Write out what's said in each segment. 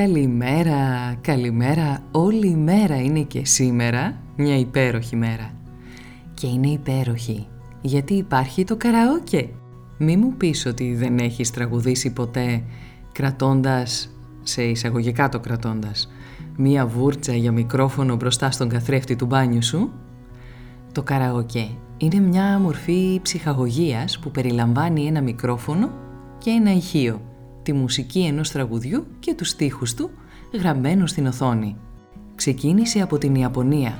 Καλημέρα, καλημέρα. Όλη η μέρα είναι και σήμερα μια υπέροχη μέρα. Και είναι υπέροχη γιατί υπάρχει το καραόκε. Μη μου πεις ότι δεν έχεις τραγουδήσει ποτέ κρατώντας, σε εισαγωγικά το κρατώντας, μία βούρτσα για μικρόφωνο μπροστά στον καθρέφτη του μπάνιου σου; Το καραόκε είναι μια μορφή ψυχαγωγίας που περιλαμβάνει ένα μικρόφωνο και ένα ηχείο τη μουσική ενός τραγουδιού και τους στίχους του γραμμένου στην οθόνη. Ξεκίνησε από την Ιαπωνία.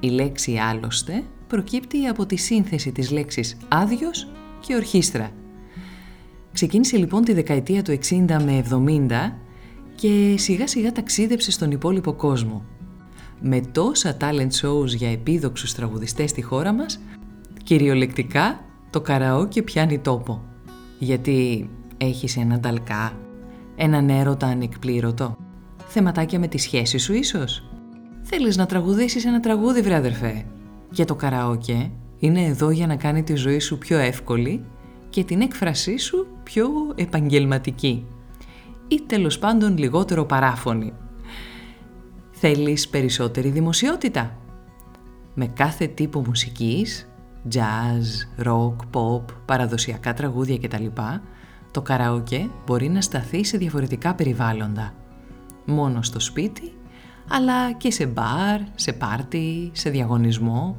Η λέξη «άλλωστε» προκύπτει από τη σύνθεση της λέξης «άδειος» και «ορχήστρα». Ξεκίνησε λοιπόν τη δεκαετία του 60 με 70 και σιγά σιγά ταξίδεψε στον υπόλοιπο κόσμο. Με τόσα talent shows για επίδοξους τραγουδιστές στη χώρα μας, κυριολεκτικά το καραόκε πιάνει τόπο. Γιατί Έχεις έναν ταλκά, έναν έρωτα ανεκπλήρωτο, θεματάκια με τη σχέση σου ίσως. Θέλεις να τραγουδήσεις ένα τραγούδι βρε αδερφέ. Και το καραόκε είναι εδώ για να κάνει τη ζωή σου πιο εύκολη και την έκφρασή σου πιο επαγγελματική ή τέλος πάντων λιγότερο παράφωνη. Θέλεις περισσότερη δημοσιότητα; Με κάθε τύπο μουσικής, jazz, rock, pop, παραδοσιακά τραγούδια κτλ το καραόκε μπορεί να σταθεί σε διαφορετικά περιβάλλοντα. Μόνο στο σπίτι, αλλά και σε μπαρ, σε πάρτι, σε διαγωνισμό,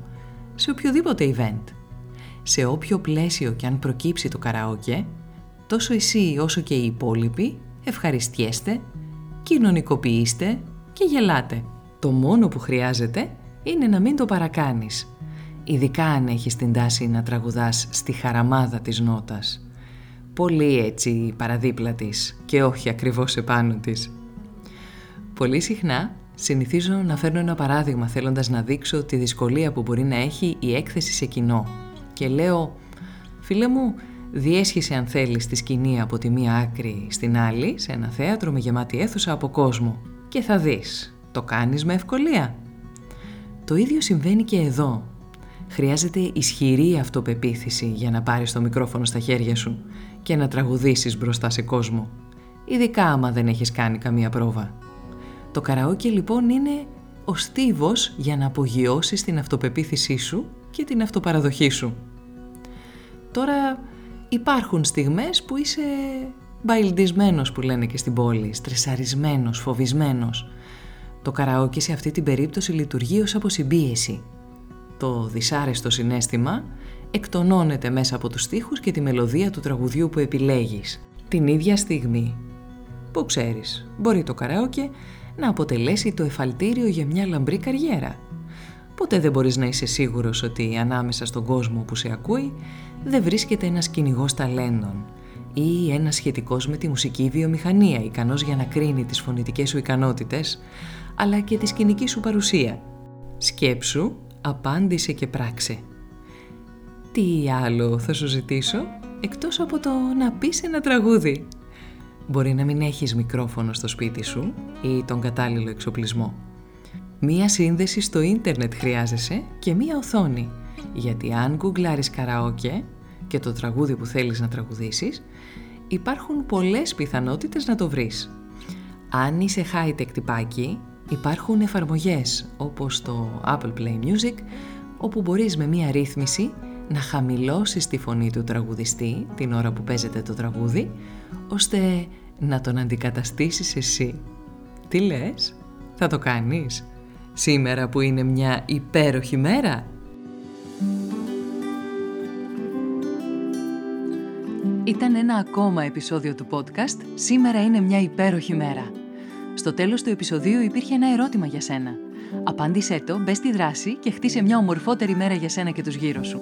σε οποιοδήποτε event. Σε όποιο πλαίσιο και αν προκύψει το καραόκε, τόσο εσύ όσο και οι υπόλοιποι ευχαριστιέστε, κοινωνικοποιήστε και γελάτε. Το μόνο που χρειάζεται είναι να μην το παρακάνεις, ειδικά αν έχεις την τάση να τραγουδάς στη χαραμάδα της νότας πολύ έτσι παραδίπλα της και όχι ακριβώς επάνω της. Πολύ συχνά συνηθίζω να φέρνω ένα παράδειγμα θέλοντας να δείξω τη δυσκολία που μπορεί να έχει η έκθεση σε κοινό και λέω «Φίλε μου, διέσχισε αν θέλεις τη σκηνή από τη μία άκρη στην άλλη σε ένα θέατρο με γεμάτη αίθουσα από κόσμο και θα δεις, το κάνεις με ευκολία». Το ίδιο συμβαίνει και εδώ. Χρειάζεται ισχυρή αυτοπεποίθηση για να πάρεις το μικρόφωνο στα χέρια σου και να τραγουδήσεις μπροστά σε κόσμο. Ειδικά άμα δεν έχεις κάνει καμία πρόβα. Το καραόκι λοιπόν είναι ο στίβος για να απογειώσεις την αυτοπεποίθησή σου και την αυτοπαραδοχή σου. Τώρα υπάρχουν στιγμές που είσαι μπαϊλντισμένος που λένε και στην πόλη, στρεσαρισμένος, φοβισμένος. Το καραόκι σε αυτή την περίπτωση λειτουργεί ως αποσυμπίεση. Το δυσάρεστο συνέστημα εκτονώνεται μέσα από τους στίχους και τη μελωδία του τραγουδιού που επιλέγεις. Την ίδια στιγμή. Που ξέρεις, μπορεί το καραόκε να αποτελέσει το εφαλτήριο για μια λαμπρή καριέρα. Ποτέ δεν μπορείς να είσαι σίγουρος ότι ανάμεσα στον κόσμο που σε ακούει δεν βρίσκεται ένας κυνηγός ταλέντων ή ένας σχετικός με τη μουσική βιομηχανία ικανός για να κρίνει τις φωνητικές σου ικανότητες αλλά και τη σκηνική σου παρουσία. Σκέψου, απάντησε και πράξε τι άλλο θα σου ζητήσω εκτός από το να πεις ένα τραγούδι. Μπορεί να μην έχεις μικρόφωνο στο σπίτι σου ή τον κατάλληλο εξοπλισμό. Μία σύνδεση στο ίντερνετ χρειάζεσαι και μία οθόνη, γιατί αν γκουγκλάρεις καραόκε και το τραγούδι που θέλεις να τραγουδήσεις, υπάρχουν πολλές πιθανότητες να το βρεις. Αν είσαι high-tech τυπάκι, υπάρχουν εφαρμογές όπως το Apple Play Music, όπου μπορείς με μία ρύθμιση να χαμηλώσεις τη φωνή του τραγουδιστή την ώρα που παίζεται το τραγούδι, ώστε να τον αντικαταστήσεις εσύ. Τι λες, θα το κάνεις; Σήμερα που είναι μια υπέροχη μέρα; Ήταν ένα ακόμα επεισόδιο του podcast «Σήμερα είναι μια υπέροχη μέρα». Στο τέλος του επεισοδίου υπήρχε ένα ερώτημα για σένα. Απάντησέ το, μπες στη δράση και χτίσε μια ομορφότερη μέρα για σένα και τους γύρω σου.